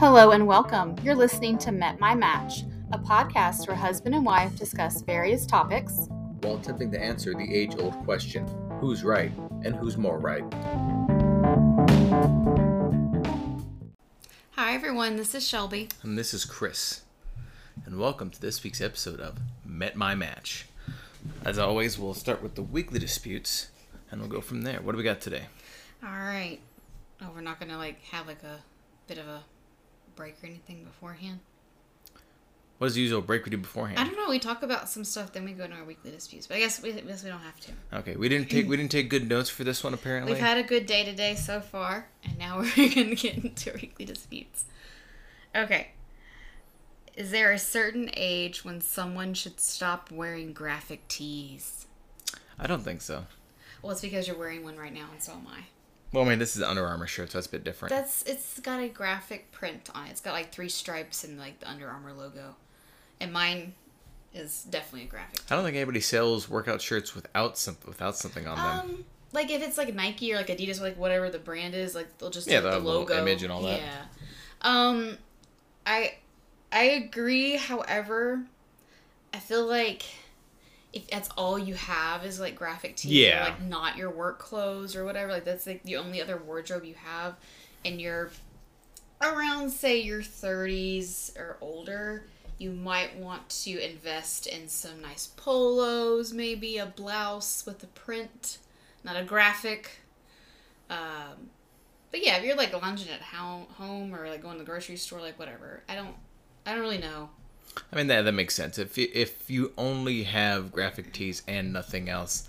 Hello and welcome. You're listening to Met My Match, a podcast where husband and wife discuss various topics while attempting to answer the age old question who's right and who's more right? Hi, everyone. This is Shelby. And this is Chris. And welcome to this week's episode of Met My Match. As always, we'll start with the weekly disputes and we'll go from there. What do we got today? All right. Oh, we're not going to like have like a bit of a break or anything beforehand? What does the usual break we do beforehand? I don't know. We talk about some stuff, then we go into our weekly disputes. But I guess we, I guess we don't have to. Okay, we didn't take we didn't take good notes for this one apparently. We've had a good day today so far, and now we're gonna get into weekly disputes. Okay. Is there a certain age when someone should stop wearing graphic tees? I don't think so. Well, it's because you're wearing one right now, and so am I. Well, I mean, this is an Under Armour shirt, so that's a bit different. That's it's got a graphic print on it. It's got like three stripes and like the Under Armour logo, and mine is definitely a graphic. I don't think anybody sells workout shirts without some without something on um, them. Like if it's like Nike or like Adidas or like whatever the brand is, like they'll just yeah, the logo image and all that. Yeah. Um, I I agree. However, I feel like if that's all you have is like graphic tees yeah. like not your work clothes or whatever, like that's like the only other wardrobe you have and you're around say your 30s or older, you might want to invest in some nice polos, maybe a blouse with a print, not a graphic. Um, but yeah, if you're like lounging at home or like going to the grocery store, like whatever, I don't, I don't really know. I mean that that makes sense. If you, if you only have graphic tees and nothing else,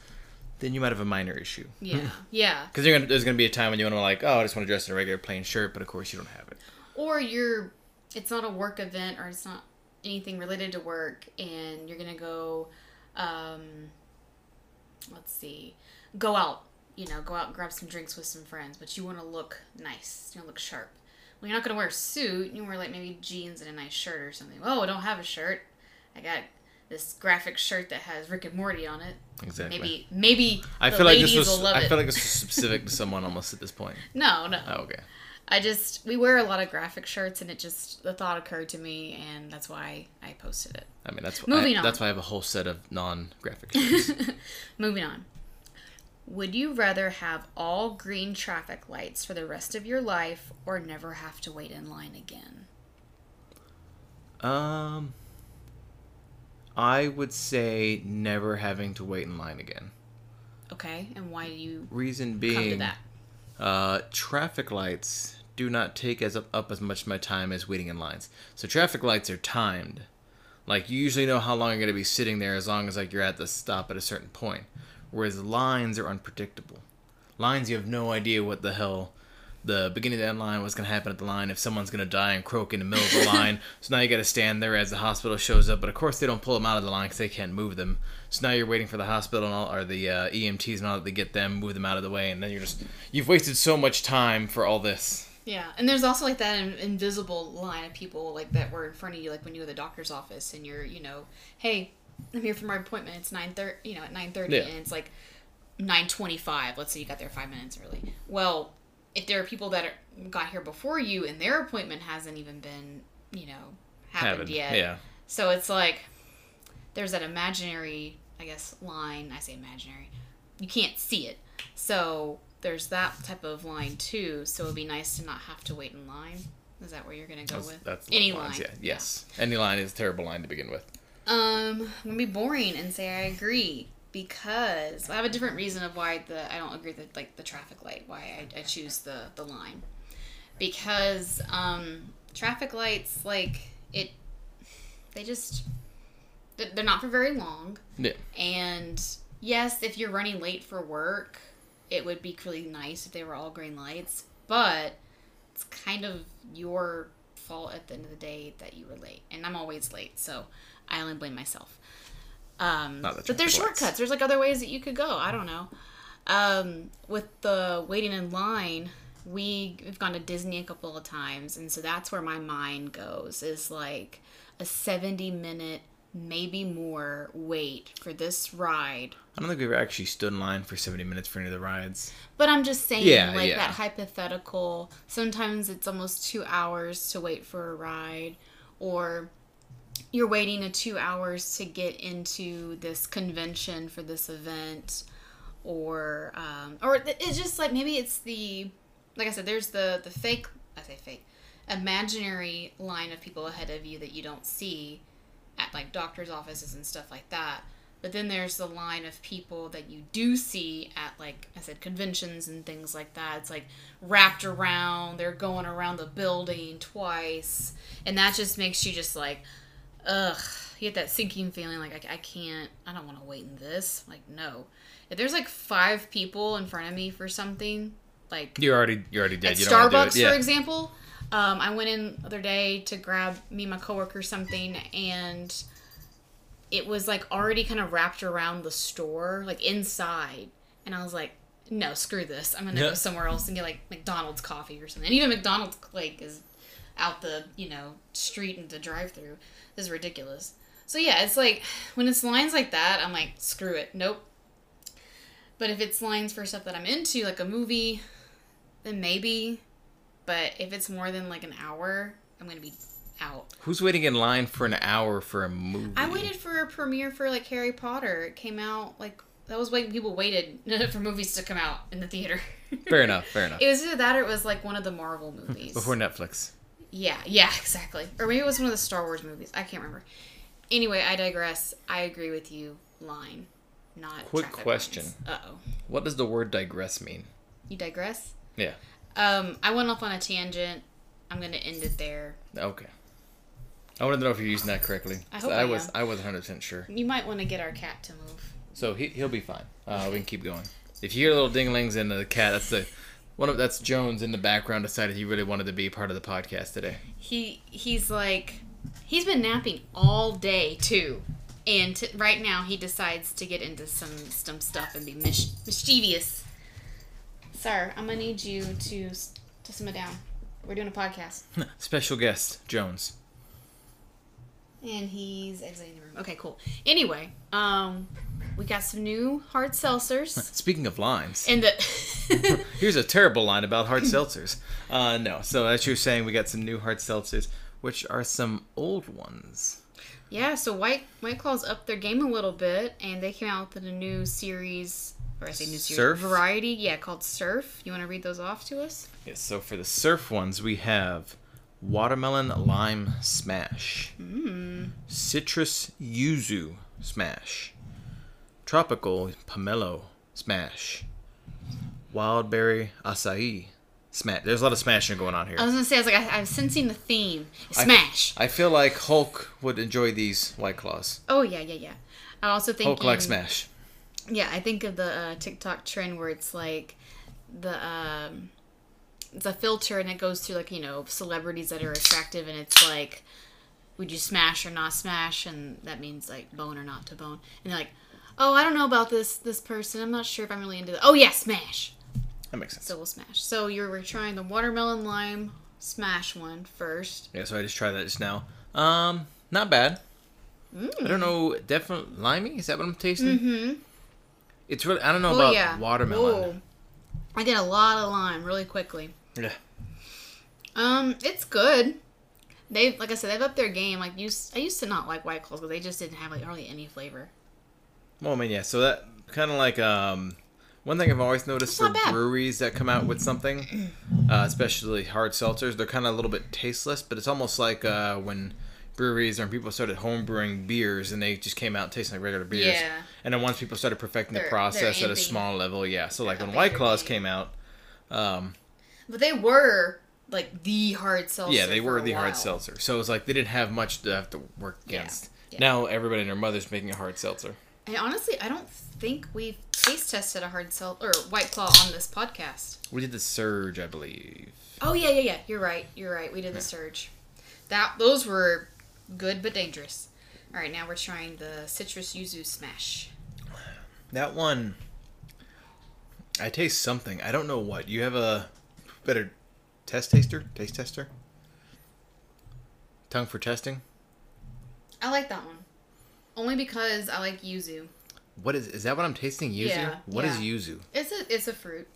then you might have a minor issue. Yeah, yeah. Because gonna, there's gonna be a time when you want to like, oh, I just want to dress in a regular plain shirt, but of course you don't have it. Or you're, it's not a work event or it's not anything related to work, and you're gonna go, um, let's see, go out. You know, go out and grab some drinks with some friends, but you want to look nice. You want to look sharp well, you're not gonna wear a suit. You wear like maybe jeans and a nice shirt or something. Oh, I don't have a shirt. I got this graphic shirt that has Rick and Morty on it. Exactly. Maybe maybe I feel like this was I feel like this was specific to someone almost at this point. No, no. Oh, okay. I just we wear a lot of graphic shirts, and it just the thought occurred to me, and that's why I posted it. I mean, that's moving I, on. That's why I have a whole set of non-graphic shirts. moving on. Would you rather have all green traffic lights for the rest of your life or never have to wait in line again? Um I would say never having to wait in line again. Okay, and why do you Reason being that uh traffic lights do not take as up, up as much of my time as waiting in lines. So traffic lights are timed. Like you usually know how long you're gonna be sitting there as long as like you're at the stop at a certain point whereas lines are unpredictable. Lines, you have no idea what the hell the beginning of that line, what's going to happen at the line, if someone's going to die and croak in the middle of the line. So now you got to stand there as the hospital shows up. But of course, they don't pull them out of the line because they can't move them. So now you're waiting for the hospital and all, or the uh, EMTs and all that to get them, move them out of the way. And then you're just, you've wasted so much time for all this. Yeah, and there's also like that invisible line of people like that were in front of you, like when you were the doctor's office and you're, you know, hey, I'm here for my appointment. It's nine thirty, you know, at nine thirty, yeah. and it's like nine twenty-five. Let's say you got there five minutes early. Well, if there are people that are, got here before you and their appointment hasn't even been, you know, happened, happened. yet. Yeah. So it's like there's that imaginary, I guess, line. I say imaginary. You can't see it, so there's that type of line too. So it'd be nice to not have to wait in line. Is that where you're gonna go that's, with? That's any line. Yeah. Yes. Yeah. Any line is a terrible line to begin with. Um, I'm gonna be boring and say I agree because I have a different reason of why the I don't agree with like the traffic light why I, I choose the the line. Because um traffic lights like it they just they're not for very long. Yeah. And yes if you're running late for work it would be really nice if they were all green lights but it's kind of your fault at the end of the day that you were late and I'm always late so I only blame myself. Um, but there's shortcuts. There's like other ways that you could go. I don't know. Um, with the waiting in line, we, we've gone to Disney a couple of times, and so that's where my mind goes. Is like a 70 minute maybe more wait for this ride. I don't think we've actually stood in line for 70 minutes for any of the rides. But I'm just saying, Yeah, like yeah. that hypothetical. Sometimes it's almost two hours to wait for a ride, or you're waiting a two hours to get into this convention for this event, or um, or it's just like maybe it's the like I said, there's the the fake. I say fake, imaginary line of people ahead of you that you don't see at like doctors' offices and stuff like that. But then there's the line of people that you do see at like I said conventions and things like that. It's like wrapped around. They're going around the building twice, and that just makes you just like, ugh. You get that sinking feeling like I, I can't. I don't want to wait in this. Like no, if there's like five people in front of me for something, like You're already you're already dead. at you don't Starbucks, do it. Yeah. for example. Um, I went in the other day to grab me and my coworker something, and it was like already kind of wrapped around the store, like inside. And I was like, no, screw this. I'm gonna Yeah. go somewhere else and get like McDonald's coffee or something. And even McDonald's like is out the you know street into the drive-through. Is ridiculous. So yeah, it's like when it's lines like that, I'm like, screw it, nope. But if it's lines for stuff that I'm into, like a movie, then maybe. But if it's more than like an hour, I'm gonna be out. Who's waiting in line for an hour for a movie? I waited for a premiere for like Harry Potter. It came out like that was when people waited for movies to come out in the theater. Fair enough. Fair enough. It was either that or it was like one of the Marvel movies. Before Netflix. Yeah, yeah, exactly. Or maybe it was one of the Star Wars movies. I can't remember. Anyway, I digress. I agree with you. Line, not. Quick question. Uh oh. What does the word digress mean? You digress. Yeah. Um, I went off on a tangent. I'm gonna end it there. Okay. I wanted to know if you're using that correctly. I hope I I was. I was 100 percent sure. You might want to get our cat to move. So he he'll be fine. Uh, we can keep going. If you hear little dinglings in the cat, that's the one of that's Jones in the background decided he really wanted to be part of the podcast today. He he's like he's been napping all day too, and t- right now he decides to get into some some stuff and be mis- mischievous. Sir, I'm gonna need you to to simmer down. We're doing a podcast, Special guest Jones. And he's exiting the room. Okay, cool. Anyway, um, we got some new hard seltzers, Speaking of lines, and the here's a terrible line about hard seltzers. Uh, no, so as you were saying, we got some new hard seltzers, which are some old ones. Yeah, so White White Claws up their game a little bit, and they came out with a new series, or I say new series, Surf? variety, yeah, called Surf. You want to read those off to us? Yes, so for the surf ones, we have watermelon lime smash, citrus yuzu smash, tropical pomelo smash, wild berry acai smash. There's a lot of smashing going on here. I was gonna say, I was like, I, I'm sensing the theme. I- Smash. I feel like Hulk would enjoy these white claws. oh yeah, yeah, yeah. I also think Hulk like smash. Yeah, I think of the uh, TikTok trend where it's like the um, it's a filter and it goes through like you know celebrities that are attractive and it's like would you smash or not smash and that means like bone or not to bone and they're like oh I don't know about this this person I'm not sure if I'm really into that oh yeah smash That makes sense. so we'll smash so you were trying the watermelon lime smash one first Yeah, so I just tried that just now. Um, not bad. I don't know, definitely limey. Is that what I'm tasting? mm-hmm It's really. I don't know oh about yeah watermelon. Whoa. I get a lot of lime really quickly Yeah. Um, it's good. They like I said, they've upped their game. Like used, I used to not like White Claws, but they just didn't have like hardly any flavor. Well, I mean, yeah. So that kind of like um, one thing I've always noticed for bad. breweries that come out with something, uh, especially hard seltzers, they're kind of a little bit tasteless. But it's almost like uh, when breweries or people started home brewing beers and they just came out tasting like regular beers. Yeah. And then once people started perfecting the They're- process at a small level, yeah. So like when White Claws came out, um, But they were like the hard seltzer. yeah, they were the hard seltzer. So it was like they didn't have much to have to work against. Yeah. Now everybody and their mother's making a hard seltzer. And honestly, I don't think we've taste tested a hard seltzer or White Claw on this podcast. We did the Surge, I believe. Oh yeah, yeah, yeah. You're right. You're right. We did the surge. That those were good but dangerous. All right, now we're trying the citrus yuzu smash. That one, I taste something. I don't know what. You have a better test taster, taste tester, tongue for testing. I like that one. Only because I like yuzu. What is is that? What I'm tasting? Yuzu. Yeah, What is yeah. yuzu? It's a it's a fruit.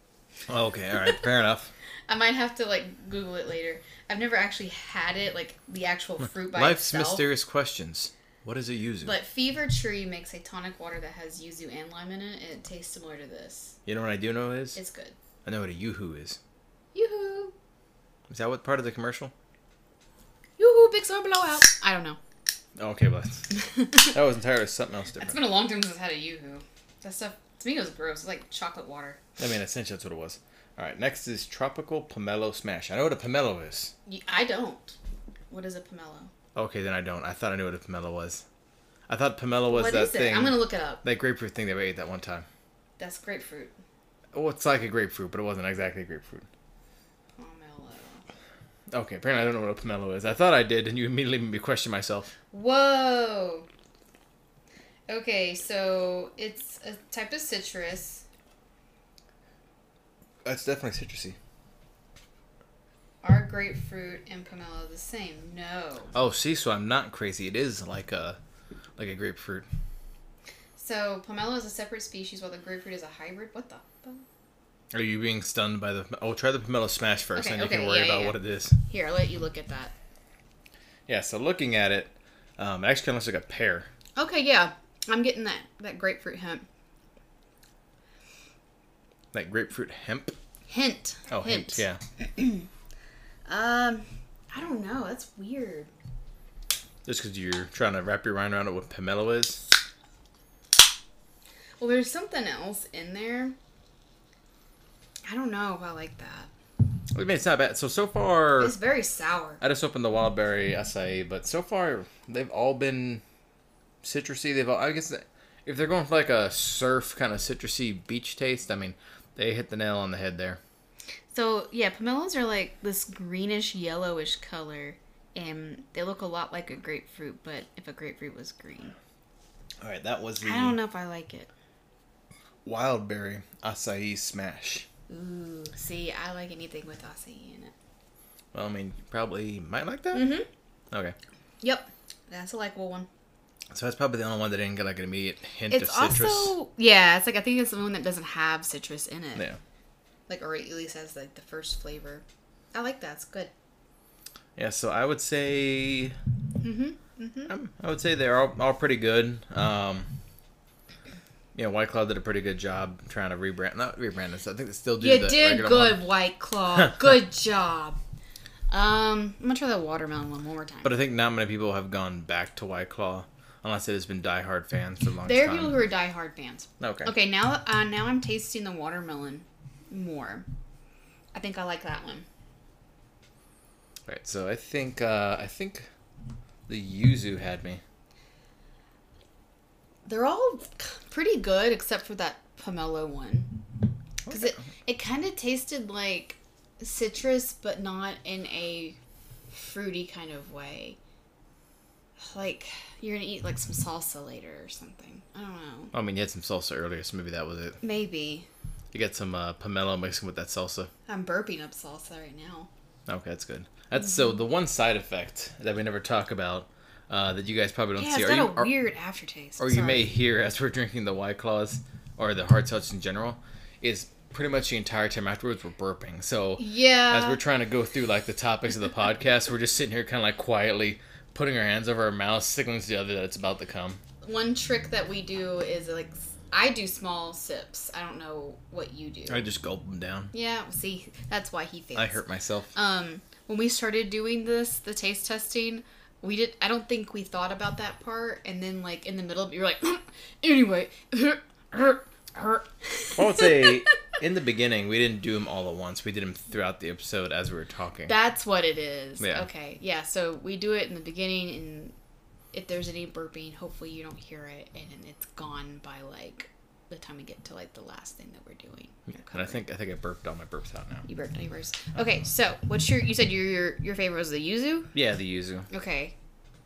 Oh, okay, all right, fair enough. I might have to like Google it later. I've never actually had it, like the actual hmm. fruit by itself. Life's itself. mysterious questions. What is a yuzu? But Fever Tree makes a tonic water that has yuzu and lime in it, and it tastes similar to this. you know what I do know is? It's good. I know what a yoo-hoo is. Yoo-hoo! Is that what part of the commercial? Yoo-hoo, big summer blowout! I don't know. Oh, okay, but that was entirely something else different. It's been a long time since I've had a Yoo-hoo. That stuff, to me, it was gross. It's like chocolate water. I mean, essentially, that's what it was. All right, next is tropical pomelo smash. I know what a pomelo is. Y- I don't. What is a pomelo? Okay, then I don't. I thought I knew what a pomelo was. I thought pomelo was What that is it? thing, I'm gonna look it up. that grapefruit thing that we ate that one time. That's grapefruit. Oh, it's like a grapefruit, but it wasn't exactly a grapefruit. Pomelo. Okay, apparently I don't know what a pomelo is. I thought I did, and you immediately made me question myself. Whoa. Okay, so it's a type of citrus. That's definitely citrusy. Are grapefruit and pomelo the same? No. Oh, see, so I'm not crazy. It is like a like a grapefruit. So pomelo is a separate species, while the grapefruit is a hybrid. What the? Are you being stunned by the? Oh, try the pomelo smash first, Okay, and you okay, can worry yeah, about yeah. what it is. Here, I'll let you look at that. Yeah. So looking at it, um, it actually kind of looks like a pear. Okay, yeah, I'm getting that that grapefruit hemp. That grapefruit hemp. Hint. Oh, hint. Yeah. Um, I don't know. That's weird. Just because you're trying to wrap your mind around it, what pomelo is. Well, there's something else in there. I don't know if I like that. I mean, it's not bad. So so far, It's very sour. I just opened the wild berry acai, but so far they've all been citrusy. They've all, I guess if they're going for like a surf kind of citrusy beach taste, I mean, they hit the nail on the head there. So yeah, pomelos are like this greenish yellowish color, and they look a lot like a grapefruit, but if a grapefruit was green. All right, that was the I don't know if I like it. wild berry acai smash. Ooh, see, I like anything with acai in it. Well, I mean, you probably might like that. Mm-hmm. Okay, Yep, that's a likable one. so that's probably the only one that didn't get like an immediate hint It's of citrus. also yeah, it's like I think it's the one that doesn't have citrus in it. Yeah. Like or at least has like the first flavor. I like that. It's good. Yeah, so I would say Mm-hmm. Mm-hmm. um, I would say they're all, all pretty good. Um, you know, White Claw did a pretty good job trying to rebrand. Not rebrand this. I think they still do. You the did good, one. White Claw. good job. Um, I'm gonna try the watermelon one one more time. But I think not many people have gone back to White Claw, unless it has been diehard fans for the longest there are time. people who are diehard fans. okay. Okay, now uh, now I'm tasting the watermelon more. I think I like that one. Right. So I think uh, I think the yuzu had me. They're all pretty good except for that pomelo one. Because it, it kind of tasted like citrus, but not in a fruity kind of way. Like you're gonna eat like some salsa later or something. I don't know. I mean, you had some salsa earlier, so maybe that was it. Maybe. You got some uh, pomelo mixing with that salsa. I'm burping up salsa right now. Okay, that's good. That's so the one side effect that we never talk about uh, that you guys probably don't Yeah, see, it's or got you, a or, weird aftertaste. or you may hear as we're drinking the White Claws or the hard seltzers in general, is pretty much the entire time afterwards we're burping. So Yeah. as we're trying to go through like the topics of the podcast, we're just sitting here kind of like quietly putting our hands over our mouths, signaling to the other that it's about to come. One trick that we do is like I do small sips. I don't know what you do. I just gulp them down. Yeah, see, that's why he fails. I hurt myself. Um, when we started doing this, the taste testing, we did. I don't think we thought about that part, and then like in the middle, you're like, anyway. I would say in the beginning we didn't do them all at once. We did them throughout the episode as we were talking. That's what it is. Yeah. Okay. Yeah. So we do it in the beginning, and if there's any burping, hopefully you don't hear it, and it's gone by like the time we get to like the last thing that we're doing. Yeah, and I think I think I burped all my burps out now. You burped yours. Okay. So what's your? You said your your your favorite was the yuzu. Yeah, the yuzu. Okay.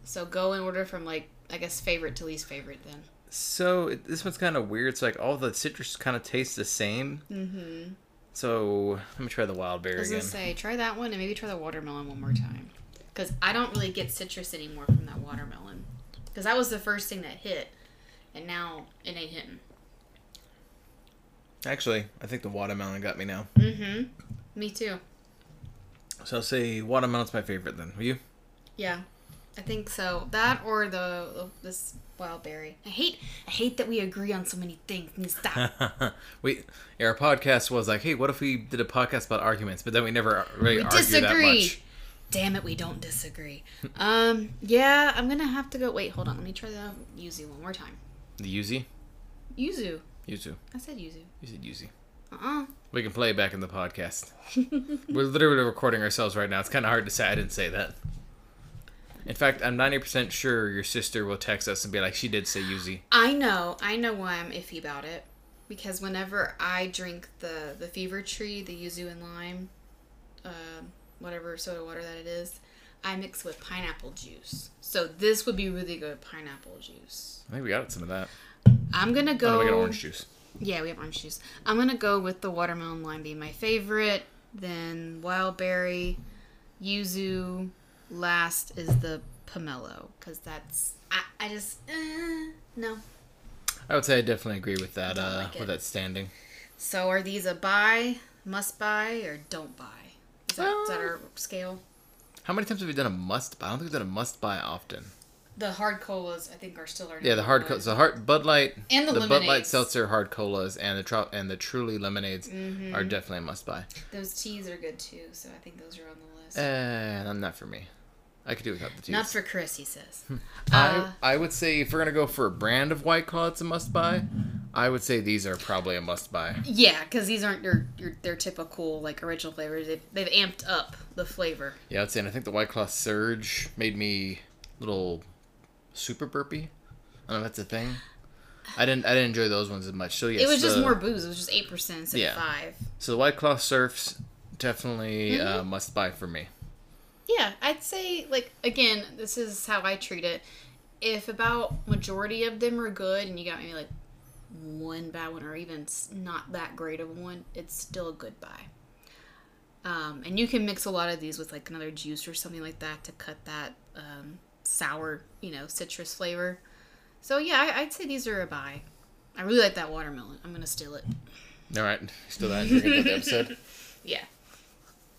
So go in order from like I guess favorite to least favorite then. So it, this one's kind of weird. It's like all the citrus kind of tastes the same. Mm-hmm. So let me try the wild berries. I berry was again. gonna say try that one and maybe try the watermelon one more time. Because I don't really get citrus anymore from that watermelon. Because that was the first thing that hit, and now it ain't hitting. Actually, I think the watermelon got me now. Mm-hmm. Me too. So I'll say watermelon's my favorite then. Will you? Yeah, I think so. That or the this wild berry. I hate I hate that we agree on so many things. Stop. we our podcast was like, hey, what if we did a podcast about arguments? But then we never really we argue that disagree. much. Damn it, we don't disagree. um, yeah, I'm gonna have to go. Wait, hold on. Let me try the yuzu one more time. The Yuzi, Yuzu. Yuzu, I said yuzu. you said Yuzi. Uh-uh. We can play it back in the podcast. We're literally recording ourselves right now. It's kind of hard to say I didn't say that. In fact, I'm 90% sure your sister will text us and be like, she did say Yuzi. I know. I know why I'm iffy about it. Because whenever I drink the the fever tree, the yuzu and lime, um, whatever soda water that it is, I mix with pineapple juice. So this would be really good pineapple juice. I think we got some of that. I'm gonna Oh, go. no, we got orange juice. Yeah, we have orange juice. I'm gonna go with the watermelon lime being my favorite. Then wild berry, yuzu. Last is the pomelo because that's I, I just uh, no. I would say I definitely agree with that. Uh, like with that standing. So are these a buy, must buy, or don't buy? Is that Uh, our scale? How many times have we done a must buy? I don't think we've done a must buy often. The hard colas, I think, are still our Yeah, the hard colas the hard Bud Light And the Bud Light seltzer hard colas and the tro- and the Truly lemonades Mm-hmm. are definitely a must buy. Those teas are good too, so I think those are on the list. And not for me. I could do without the teas. Not for Chris, he says. I I would say if we're gonna go for a brand of White Claw, it's a must buy. I would say these are probably a must buy. Yeah, because these aren't your, your their typical like original flavors. They've, they've amped up the flavor. Yeah, I'd say, and I think the White Claw Surge made me a little super burpy. I don't know if that's a thing. I didn't I didn't enjoy those ones as much. So yes, it was just the- more booze. It was just eight percent instead Yeah. of five. So the White Claw Surfs definitely Mm-hmm. uh, must buy for me. Yeah, I'd say like again, this is how I treat it. If about majority of them are good, and you got maybe like one bad one, or even not that great of one, it's still a good buy. Um, and you can mix a lot of these with like another juice or something like that to cut that um, sour, you know, citrus flavor. So yeah, I, I'd say these are a buy. I really like that watermelon. I'm gonna steal it. All right, still that drinking about the episode. Yeah.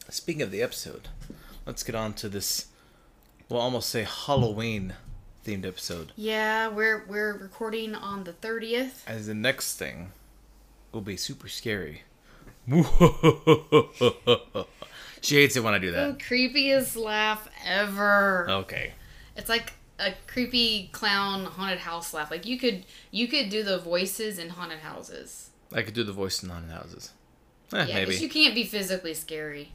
Speaking of the episode, let's get on to this. We'll almost say Halloween themed episode. Yeah, we're we're recording on the thirtieth. As the next thing will be super scary. she hates it when I do that. The that. creepiest laugh ever. Okay. It's like a creepy clown haunted house laugh. Like you could you could do the voices in haunted houses. I could do the voice in haunted houses. Eh, Yeah, maybe. you can't be physically scary.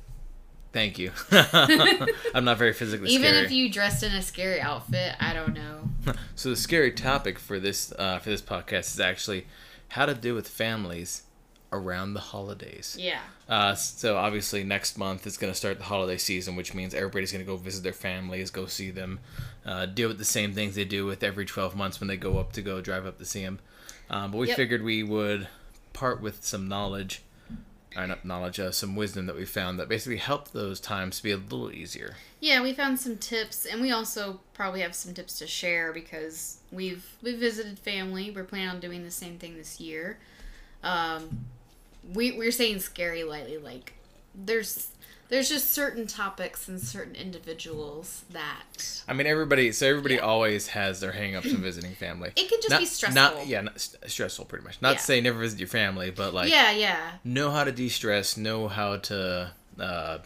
Thank you. I'm not very physically Even scary. if you dressed in a scary outfit, I don't know. So the scary topic for this uh, for this podcast is actually how to deal with families around the holidays. Yeah. Uh, so obviously next month is going to start the holiday season, which means everybody's going to go visit their families, go see them, uh, deal with the same things they do with every 12 months when they go up to go drive up to see them. Um, but we Yep. figured we would part with some knowledge, or not knowledge, uh, some wisdom that we found that basically helped those times to be a little easier. Yeah, we found some tips, and we also probably have some tips to share because we've we visited family. We're planning on doing the same thing this year. Um, we we're saying scary lightly, like there's there's just certain topics and certain individuals that I mean, everybody. So everybody Yeah. always has their hang-ups in visiting family. it can just not, be stressful. Not yeah, not st- stressful pretty much. Not Yeah. to say never visit your family, but like yeah, yeah, know how to de-stress, know how to uh,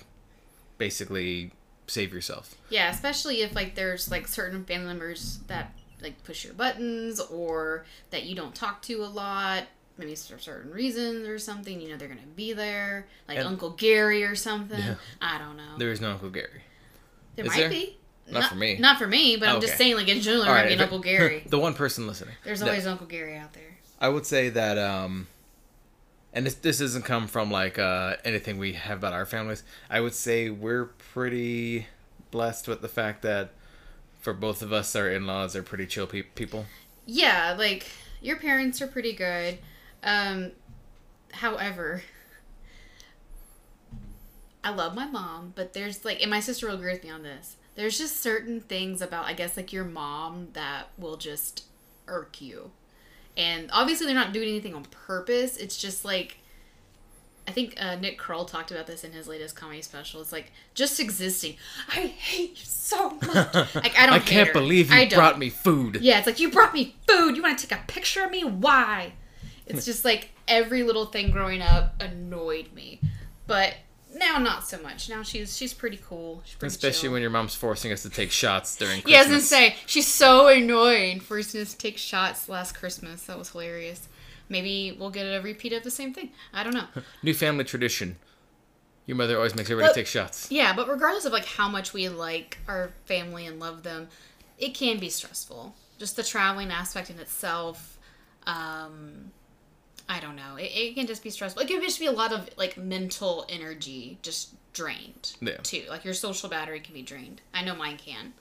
basically save yourself. yeah. Especially if like there's like certain family members that like push your buttons or that you don't talk to a lot. Maybe for certain reasons or something, you know they're gonna be there, like And- Uncle Gary or something. Yeah. I don't know. There is no Uncle Gary. There Is might there? be. Not for me. Not for me, but I'm just saying, like in general, there might right, be an Uncle Gary. the one person listening. There's always Uncle Gary out there. I would say that, um, and this this doesn't come from like uh, anything we have about our families. I would say we're pretty blessed with the fact that for both of us, our in-laws are pretty chill pe- people. Yeah, like your parents are pretty good. Um, however, I love my mom, but there's like, and my sister will agree with me on this. There's just certain things about, I guess, like your mom that will just irk you. And obviously, they're not doing anything on purpose. It's just like, I think uh, Nick Kroll talked about this in his latest comedy special. It's like just existing. I hate you so much. Like I don't. I can't her. believe you I don't. brought me food. Yeah, it's like you brought me food. You want to take a picture of me? Why? It's just like every little thing growing up annoyed me, but now not so much. Now she's she's pretty cool. She's pretty Especially chill. when your mom's forcing us to take shots during Christmas. Yeah, I was gonna say she's so annoying. Forcing us to take shots last Christmas. That was hilarious. Maybe we'll get a repeat of the same thing. I don't know. New family tradition. Your mother always makes everybody But- take shots. Yeah, but regardless of like how much we like our family and love them, it can be stressful. Just the traveling aspect in itself. Um, I don't know. It, it can just be stressful. It can just be a lot of like mental energy just drained Yeah. too. Like your social battery can be drained. I know mine can.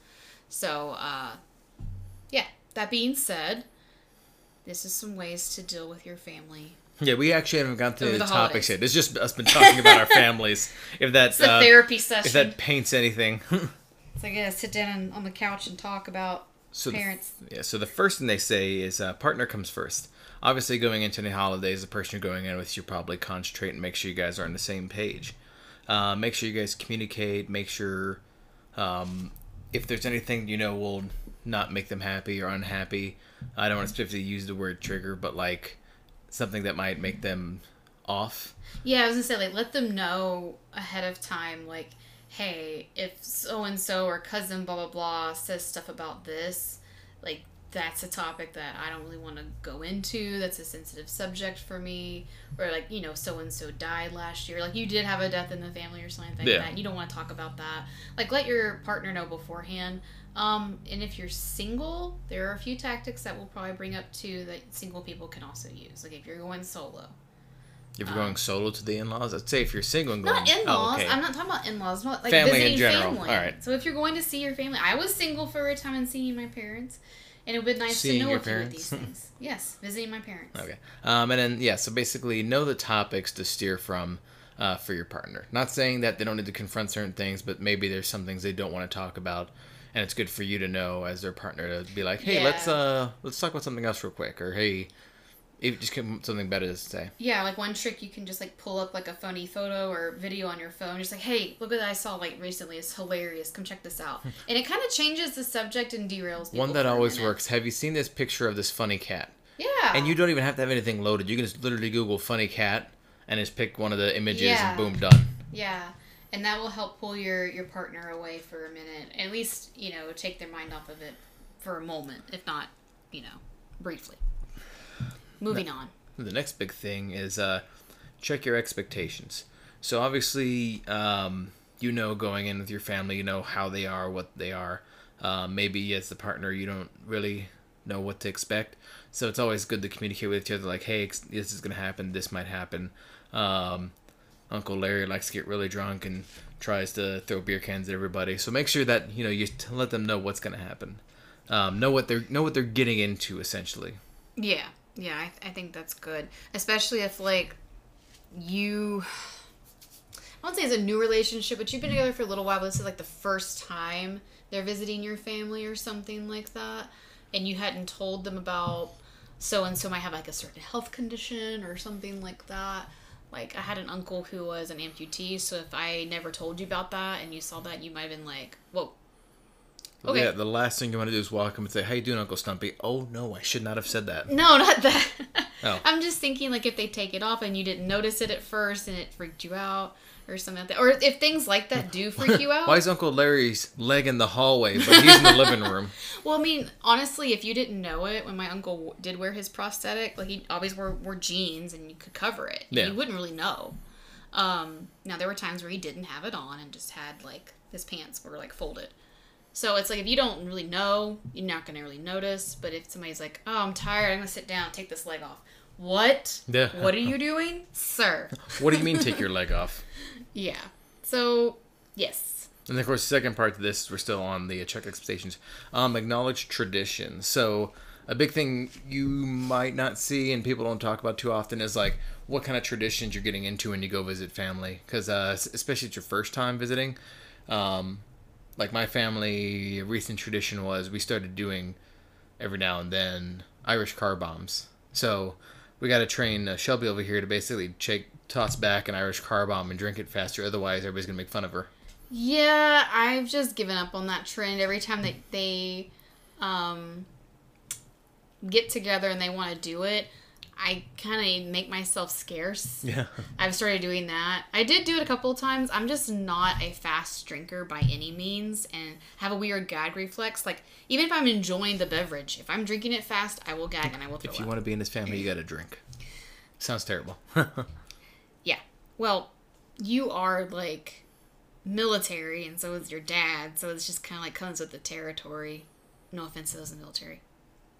So, uh, yeah. That being said, this is some ways to deal with your family. Yeah, we actually haven't gotten to the, the topics holidays. yet. It's just us been talking about our families. If that It's a uh, therapy session. if that paints anything. It's like I sit down on the couch and talk about So the- parents. Yeah, so the first thing they say is uh, partner comes first. Obviously, going into any holidays, the person you're going in with should probably concentrate and make sure you guys are on the same page. Uh, make sure you guys communicate. Make sure um, if there's anything you know will not make them happy or unhappy. I don't want to specifically use the word trigger, but like something that might make them off. Yeah, I was gonna say like let them know ahead of time, like, hey, if so and so or cousin blah blah blah says stuff about this, like that's a topic that I don't really want to go into. That's a sensitive subject for me. Or like you know, so and so died last year. Like you did have a death in the family or something like Yeah. that. You don't want to talk about that. Like let your partner know beforehand. Um, and if you're single, there are a few tactics that we'll probably bring up too that single people can also use. Like if you're going solo. If you're going solo to the in-laws, I'd say if you're single and going, Not in laws. Oh, okay. I'm not talking about in laws. Not like Family in visiting general. family. All right. So if you're going to see your family, I was single for a time and seeing my parents, and it would be nice Seeing to know your a few of parents? these things. yes, visiting my parents. Okay. Um, and then yeah, so basically know the topics to steer from uh, for your partner. Not saying that they don't need to confront certain things, but maybe there's some things they don't want to talk about, and it's good for you to know as their partner to be like, hey, Yeah. let's uh let's talk about something else real quick, or hey, if just come up something better to say. Yeah, like one trick you can just like pull up like a funny photo or video on your phone, just like, hey, look at what I saw like recently. It's hilarious. Come check this out. and it kind of changes the subject and derails. One that always works. Have you seen this picture of this funny cat? Yeah. And you don't even have to have anything loaded. You can just literally Google funny cat and just pick one of the images Yeah. and boom, done. Yeah, and that will help pull your your partner away for a minute. At least you know take their mind off of it for a moment, if not, you know, briefly. Moving on. The next big thing is uh, check your expectations. So obviously, um, you know, going in with your family, you know how they are, what they are. Uh, maybe as the partner, you don't really know what to expect. So it's always good to communicate with each other, like, hey, this is gonna happen, this might happen. Um, Uncle Larry likes to get really drunk and tries to throw beer cans at everybody. So make sure that you know you t- let them know what's gonna happen. Um, know what they're know what they're getting into essentially. Yeah, yeah, I, I think that's good, especially if like you. I won't say it's a new relationship, but you've been together for a little while. But this is like the first time they're visiting your family or something like that, and you hadn't told them about so and so might have like a certain health condition or something like that. Like I had an uncle who was an amputee, so if I never told you about that and you saw that, you might have been like, "Whoa, Okay. Yeah, the last thing you want to do is walk up and say, "How you doing, Uncle Stumpy?" Oh no, I should not have said that. No, not that. Oh. I'm just thinking like if they take it off and you didn't notice it at first and it freaked you out or something like that. Or if things like that do freak you out. Why is Uncle Larry's leg in the hallway, but he's in the living room? well, I mean, honestly, if you didn't know it when my uncle did wear his prosthetic, like he always wore, wore jeans and you could cover it. Yeah. You wouldn't really know. Um, now there were times where he didn't have it on and just had like his pants were like folded. So it's like if you don't really know, you're not gonna really notice. But if somebody's like, "Oh, I'm tired. I'm gonna sit down, take this leg off," what? Yeah. What are you doing, sir? What do you mean, take your leg off? Yeah. So yes. And of course, the second part to this, we're still on the check expectations. Um, acknowledge tradition. So a big thing you might not see and people don't talk about too often is like what kind of traditions you're getting into when you go visit family. Because uh, especially if it's your first time visiting, um, like my family, a recent tradition was we started doing every now and then Irish car bombs. So we got to train uh, Shelby over here to basically shake, toss back an Irish car bomb and drink it faster. Otherwise, everybody's gonna make fun of her. Yeah, I've just given up on that trend. Every time that they um, get together and they want to do it, I kind of make myself scarce. Yeah. I've started doing that. I did do it a couple of times. I'm just not a fast drinker by any means and have a weird gag reflex. Like, even if I'm enjoying the beverage, if I'm drinking it fast, I will gag and I will throw If you up. want to be in this family, you got to drink. Sounds terrible. Yeah. Well, you are like military, and so is your dad. So it's just kind of like comes with the territory. No offense to those in the military.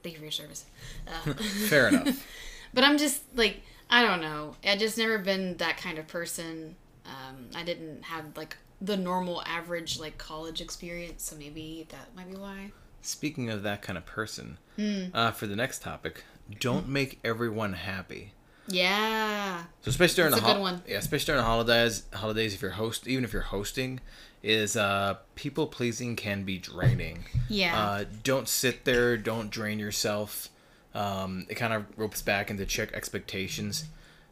Thank you for your service. Uh, Fair enough. but I'm just like I don't know. I just never been that kind of person. Um, I didn't have like the normal average like college experience, so maybe that might be why. Speaking of that kind of person, Hmm. uh, for the next topic, don't make everyone happy. Yeah. So especially during That's the a good one. yeah, especially during the holidays, holidays if you're host, even if you're hosting, is uh, people pleasing can be draining. Yeah. Uh, don't sit there. Don't drain yourself. Um, it kind of ropes back into check expectations.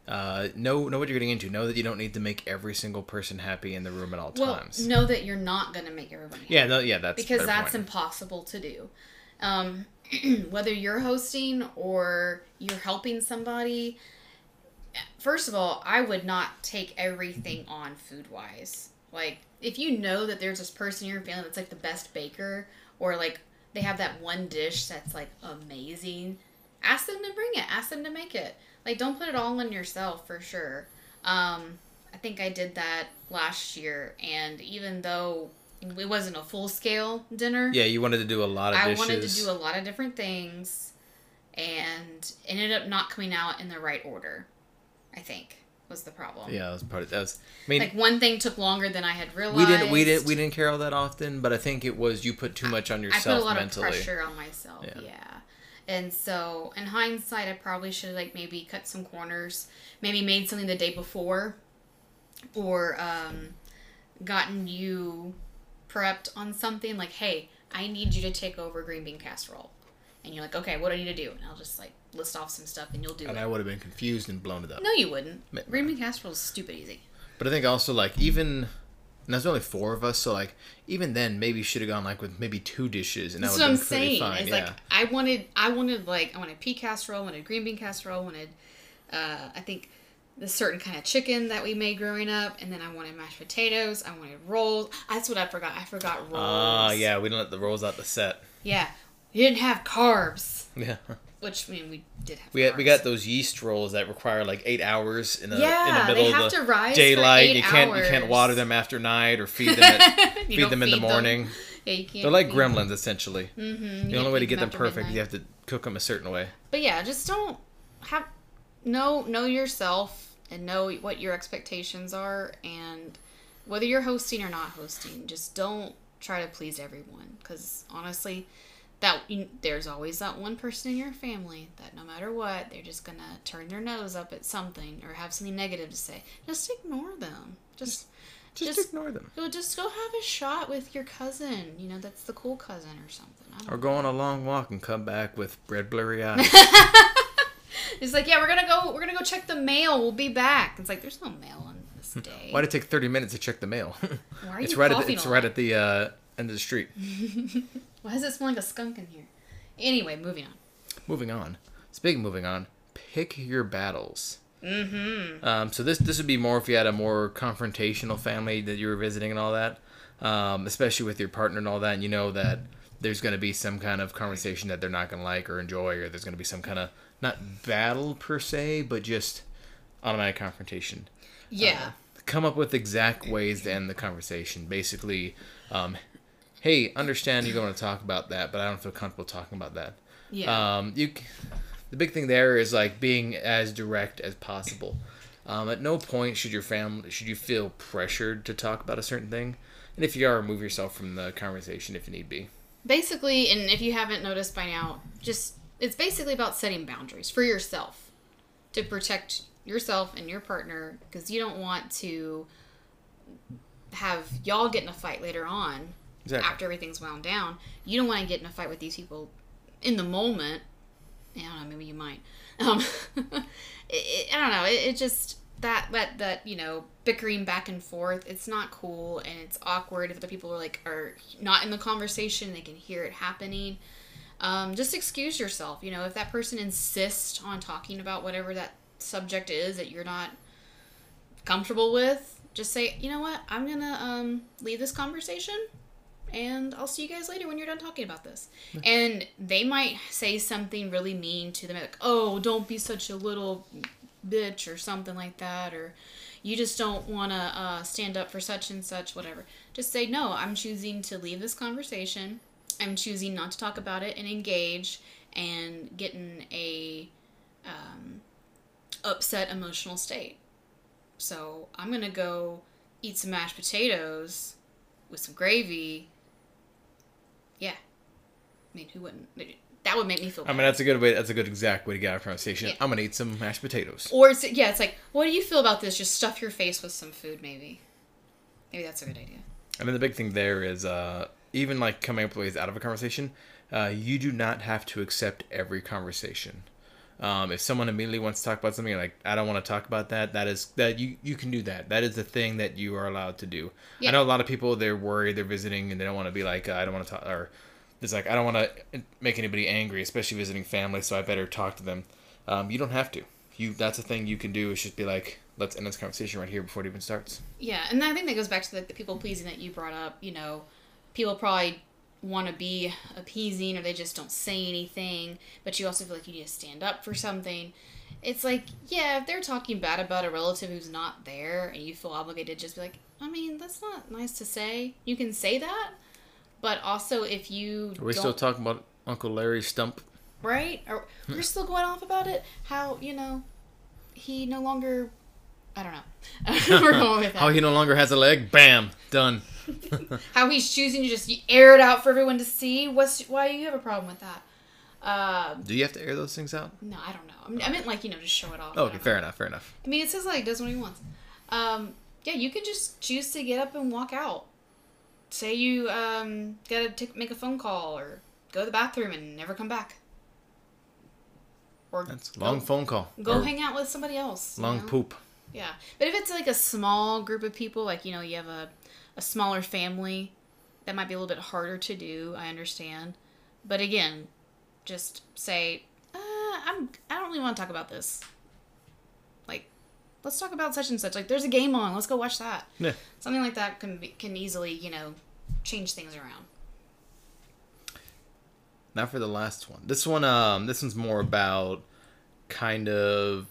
Uh, know know what you're getting into. Know that you don't need to make every single person happy in the room at all well, times. know that you're not gonna make everybody happy. Yeah, no, yeah, that's because that's point. impossible to do. Um, whether you're hosting or you're helping somebody, first of all, I would not take everything on food wise. Like, if you know that there's this person in your family that's like the best baker, or like they have that one dish that's like amazing, ask them to bring it. Ask them to make it. Like, don't put it all on yourself for sure. Um, I think I did that last year, and even though it wasn't a full scale dinner, Yeah, you wanted to do a lot of I dishes. wanted to do a lot of different things, and ended up not coming out in the right order. I think was the problem. yeah, that was part of that. Was, I mean, Like one thing took longer than I had realized. we didn't we didn't we didn't care all that often, but I think it was you put too much on yourself. I put a lot mentally. of pressure on myself. Yeah. Yeah. And so, in hindsight, I probably should have like maybe cut some corners, maybe made something the day before, or um, gotten you prepped on something like, "Hey, I need you to take over green bean casserole," and you're like, "Okay, what do I need to do?" And I'll just like list off some stuff, and you'll do And it. And I would have been confused and blown it up. no, you wouldn't. Green bean casserole is stupid easy. But I think also like even and there's only four of us, so like even then maybe you should have gone like with maybe two dishes and that That's would what I'm have been pretty saying. fine. It's yeah. like I wanted, I wanted like I wanted pea casserole, wanted green bean casserole, wanted, uh, I think, the certain kind of chicken that we made growing up, and then I wanted mashed potatoes. I wanted rolls. That's what I forgot. I forgot rolls. Ah, yeah, we didn't let the rolls out the set. yeah. We didn't have carbs, Yeah. Which I mean we did have. We had, we got those yeast rolls that require like eight hours in the in Yeah, the they middle of the to rise for daylight. you can't you can't water them after night or feed them at, feed them in the them. morning. Yeah, you can't. They're like gremlins essentially. Mhm, The only way to get them perfect is you have to cook them a certain way. But yeah, just don't have know know yourself and know what your expectations are and whether you're hosting or not hosting, just don't try to please everyone cuz honestly that you, there's always that one person in your family that no matter what, they're just going to turn their nose up at something or have something negative to say. Just ignore them. Just Just, Just- ignore them. go just go have a shot with your cousin. You know, that's the cool cousin or something. Or go on a long walk and come back with red blurry eyes. It's like, yeah, we're gonna go. We're gonna go check the mail. We'll be back. It's like, there's no mail on this day. Why did it take thirty minutes to check the mail? Why are it's you right at the, it's right at the uh, end of the street. Why does it smell like a skunk in here? Anyway, moving on. Moving on. Speaking of moving on, pick your battles. Mm-hmm. Um, so this this would be more if you had a more confrontational family that you were visiting and all that, um, especially with your partner and all that, and you know that there's going to be some kind of conversation that they're not going to like or enjoy, or there's going to be some kind of not battle per se, but just automatic confrontation. Yeah. Come up with exact ways to end the conversation. Basically, um, hey, understand you're going to talk about that, but I don't feel comfortable talking about that. yeah. Um, you, the big thing there is like being as direct as possible. Um, at no point should your family should you feel pressured to talk about a certain thing, and if you are, remove yourself from the conversation if you need be. basically, and if you haven't noticed by now, just it's basically about setting boundaries for yourself to protect yourself and your partner because you don't want to have y'all get in a fight later on Exactly. after everything's wound down. You don't want to get in a fight with these people in the moment. I don't know. Maybe you might. Um, it, it, I don't know. It, it just that that that you know bickering back and forth. It's not cool and it's awkward if the people are like are not in the conversation. They can hear it happening. Um, just excuse yourself. You know, if that person insists on talking about whatever that subject is that you're not comfortable with, just say, you know what, I'm gonna um, leave this conversation and I'll see you guys later when you're done talking about this. And they might say something really mean to them, like, oh, don't be such a little bitch or something like that, or you just don't want to uh, stand up for such and such, whatever. Just say, no, I'm choosing to leave this conversation. I'm choosing not to talk about it and engage and get in a um, upset emotional state. So I'm gonna go eat some mashed potatoes with some gravy. Yeah, I mean, who wouldn't? That would make me feel. I mean, that's a good way. That's a good exact way to get out of conversation. Yeah. I'm gonna eat some mashed potatoes. or it's yeah, it's like, what do you feel about this? Just stuff your face with some food, maybe. Maybe that's a good idea. I mean, the big thing there is uh, even like coming up with ways out of a conversation. Uh, you do not have to accept every conversation. Um, if someone immediately wants to talk about something, like I don't want to talk about that. That is that you you can do that. That is the thing that you are allowed to do. Yeah. I know a lot of people they're worried, they're visiting, and they don't want to be like uh, I don't want to talk or it's like I don't want to make anybody angry, especially visiting family. So I better talk to them. Um, you don't have to. You that's the thing you can do is just be like let's end this conversation right here before it even starts. Yeah, and I think that goes back to the, the people pleasing that you brought up. You know, people probably want to be appeasing or they just don't say anything, but you also feel like you need to stand up for something. It's like, yeah, if they're talking bad about a relative who's not there and you feel obligated to just be like, I mean, that's not nice to say. You can say that, but also if you Are we still talking about Uncle Larry Stump? right? Or we're still going off about it. How you know he no longer. I don't know. we're going with that. How he no longer has a leg? Bam, done. how he's choosing to just air it out for everyone to see. What's why you have a problem with that? Um, Do you have to air those things out? no, I don't know. I, mean, I meant like you know just show it off. Oh, okay, fair enough, fair enough. I mean, it says like does what he wants. Um, yeah, you can just choose to get up and walk out. Say you um, gotta take, make a phone call or go to the bathroom and never come back. Or That's long go, phone call. go Or hang out with somebody else. you long know? poop. Yeah, but if it's like a small group of people, like you know, you have a, a smaller family, that might be a little bit harder to do. I understand, but again, just say, uh, I'm I don't really want to talk about this. Like, let's talk about such and such. Like, there's a game on. Let's go watch that. Yeah. Something like that can be, can easily you know change things around. Now for the last one. This one, um, this one's more about kind of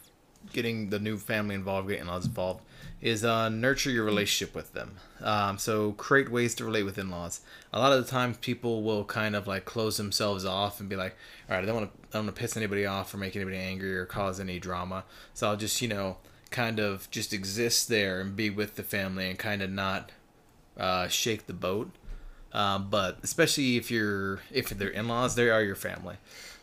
getting the new family involved, getting in-laws involved. Is uh, nurture your relationship with them. Um, so create ways to relate with in-laws. A lot of the times, people will kind of like close themselves off and be like, "All right, I don't want to, I don't want to piss anybody off or make anybody angry or cause any drama." So I'll just, you know, kind of just exist there and be with the family and kind of not uh, shake the boat. Um, but especially if you're if they're in-laws, they are your family.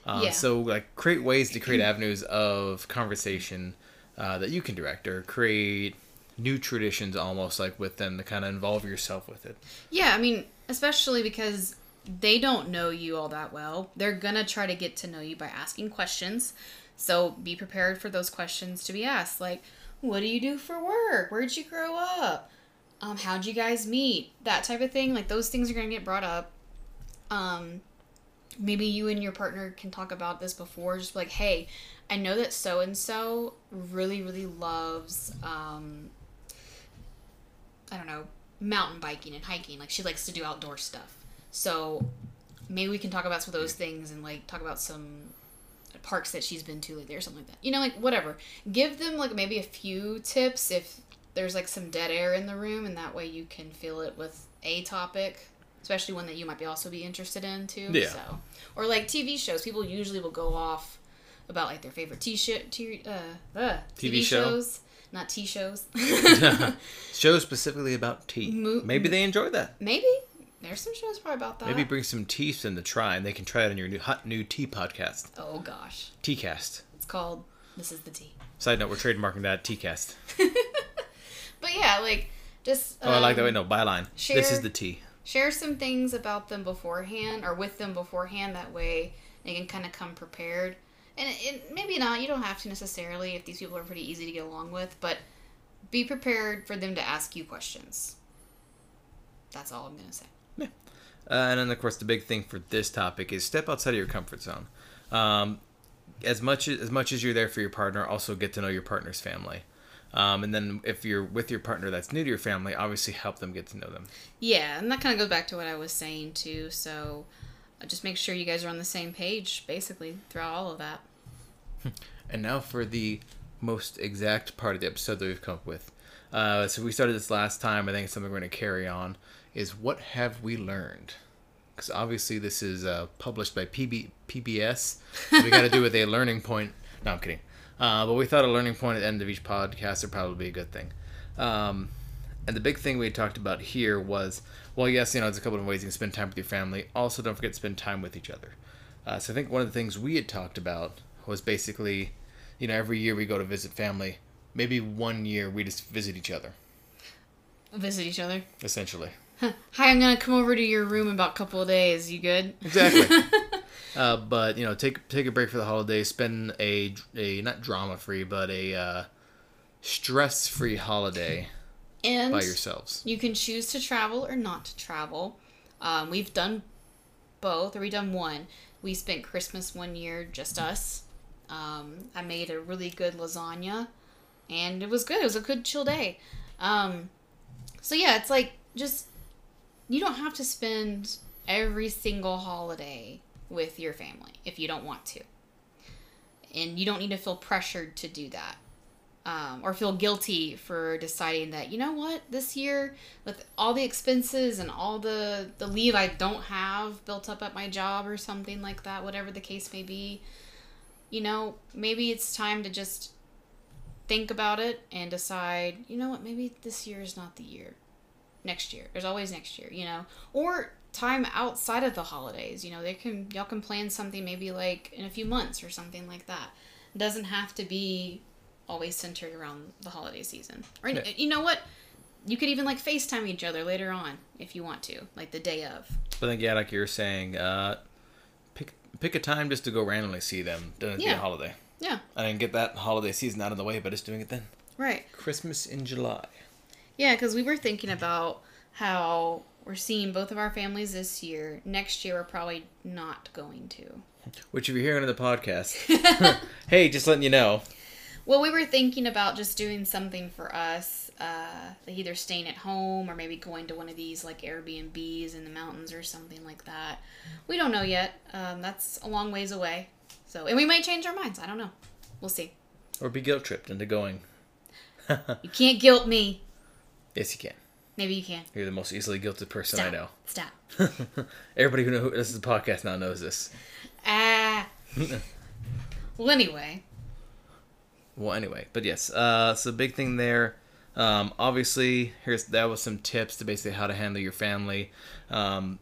Um, Yeah. So like create ways to create avenues of conversation uh, that you can direct or create new traditions almost like with them to kind of involve yourself with it. Yeah, I mean, especially because they don't know you all that well. They're gonna try to get to know you by asking questions. So be prepared for those questions to be asked. Like, what do you do for work? Where'd you grow up? Um, how'd you guys meet? That type of thing. Like those things are gonna get brought up. Um, maybe you and your partner can talk about this before. Just be like, hey, I know that so and so really, really loves um, I don't know, mountain biking and hiking. Like she likes to do outdoor stuff. So maybe we can talk about some of those things and like talk about some parks that she's been to lately or something like that. You know, like whatever. Give them like maybe a few tips if there's like some dead air in the room and that way you can fill it with a topic. Especially one that you might be also be interested in too. Yeah. So, or like TV shows. People usually will go off about like their favorite t shirt, t- uh, uh, TV TV, show? shows, not T shows. Shows specifically about tea. Mo- Maybe they enjoy that. Maybe there's some shows probably about that. Maybe bring some tea in to try, and they can try it on your new hot new tea podcast, Oh gosh, Teacast. it's called "This Is the Tea." Side note: We're trademarking that Teacast. But yeah, like just. Oh, I like that. um, Wait, no byline. This is the tea. Share some things about them beforehand or with them beforehand. That way they can kind of come prepared. And it, it, maybe not, you don't have to necessarily if these people are pretty easy to get along with, but be prepared for them to ask you questions. That's all I'm going to say. Uh, and then, of course, the big thing for this topic is step outside of your comfort zone. Um, as much as, as much as you're there for your partner, also get to know your partner's family. Um, and then, if you're with your partner that's new to your family, obviously help them get to know them. Yeah, and that kind of goes back to what I was saying too. So uh, just make sure you guys are on the same page, basically, throughout all of that. And now for the most exact part of the episode that we've come up with. Uh, so we started this last time. I think it's something we're going to carry on. Is what have we learned? Because obviously this is uh, published by PB, PBS. So we got to do with a learning point. No, I'm kidding. Uh, but we thought a learning point at the end of each podcast would probably be a good thing. Um, and the big thing we talked about here was, well, yes, you know, there's a couple of ways you can spend time with your family. Also, don't forget to spend time with each other. Uh, so I think one of the things we had talked about was basically, you know, every year we go to visit family. Maybe one year we just visit each other, Visit each other. essentially. Hi, I'm gonna come over to your room in about a couple of days. You good? Exactly. uh, but you know, take take a break for the holidays. Spend a a not drama free, but a uh, stress free holiday And by yourselves. you can choose to travel or not to travel. Um, we've done both, or we've done one. We spent Christmas one year, just us. Um, I made a really good lasagna, and it was good. It was a good chill day. Um, so yeah, it's like just you don't have to spend every single holiday with your family if you don't want to, and you don't need to feel pressured to do that um, or feel guilty for deciding that you know what this year with all the expenses and all the the leave I don't have built up at my job or something like that whatever the case may be you know maybe it's time to just think about it and decide you know what maybe this year is not the year. Next year. There's always next year you know? Or time outside of the holidays you know they can y'all can plan something maybe like in a few months or something like that it doesn't have to be always centered around the holiday season. Or Yeah. you know what? You could even like FaceTime each other later on if you want to, like the day of. But then, yeah, like you're saying, uh, pick pick a time just to go randomly see them. Doesn't be a holiday. Yeah, I didn't get that holiday season out of the way, but just doing it then. right. Christmas in July. Yeah, because we were thinking about how we're seeing both of our families this year. Next year, we're probably not going to. Which, if you're hearing on the podcast, hey, just letting you know. Well, we were thinking about just doing something for us, uh, like either staying at home or maybe going to one of these like Airbnbs in the mountains or something like that. We don't know yet. Um, that's a long ways away. So, and we might change our minds. I don't know. We'll see. Or be guilt tripped into going. You can't guilt me. Yes, you can. Maybe you can. You're the most easily guilted person Stop. I know. Stop. Everybody who knows this is the podcast now knows this. Ah. well, anyway. Well, anyway, but yes, uh, so big thing there. Um, obviously, here's that was some tips to basically how to handle your family. Um,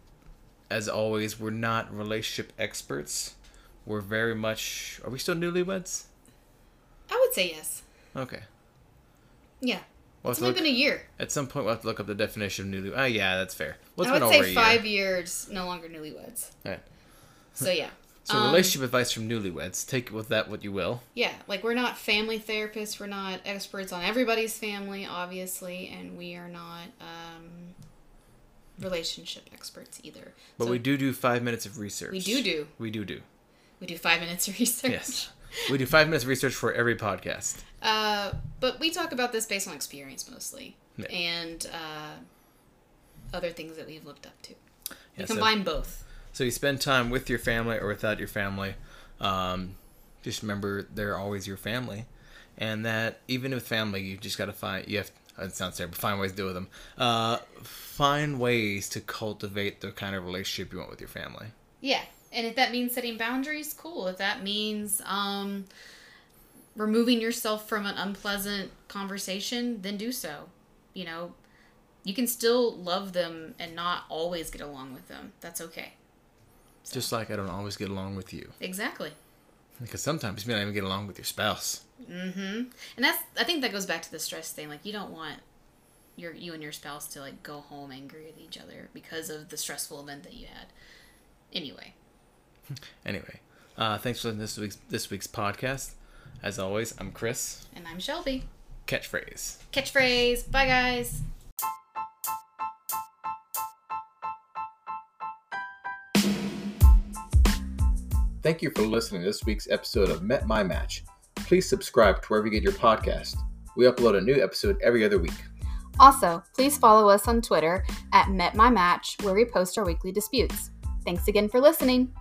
as always, we're not relationship experts. We're very much. Are we still newlyweds? I would say yes. Okay. Yeah. Well, It's only look, been a year. at some point we'll have to look up the definition of newly. Ah, yeah, that's fair. Well, I would say five year. years, no longer newlyweds. Right. So, yeah. So Um, relationship advice from newlyweds. Take with that what you will. Yeah, like we're not family therapists. We're not experts on everybody's family, obviously, and we are not um, relationship experts either. But So we do do five minutes of research. We do do. We do do. We do five minutes of research. Yes. we do five minutes of research for every podcast. Uh, but we talk about this based on experience mostly, Yeah. and uh, other things that we've looked up to. We Yeah, so- combine both. So you spend time with your family or without your family. Um, just remember they're always your family, and that even with family, you just got to find. You have. It sounds terrible. Find ways to deal with them. Uh, find ways to cultivate the kind of relationship you want with your family. Yeah, and if that means setting boundaries, cool. If that means um, removing yourself from an unpleasant conversation, then do so. You know, you can still love them and not always get along with them. That's okay. Just like I don't always get along with you, Exactly. because sometimes you may not even get along with your spouse. Mm-hmm. And that's I think that goes back to the stress thing. Like you don't want your you and your spouse to like go home angry with each other because of the stressful event that you had. Anyway, Anyway, uh, thanks for listening to this week's this week's podcast. As always, I'm Chris. and I'm Shelby. Catchphrase. Catchphrase. Bye guys. Thank you for listening to this week's episode of Met My Match. Please subscribe to wherever you get your podcast. We upload a new episode every other week. Also, please follow us on Twitter at Met My Match, where we post our weekly disputes. Thanks again for listening.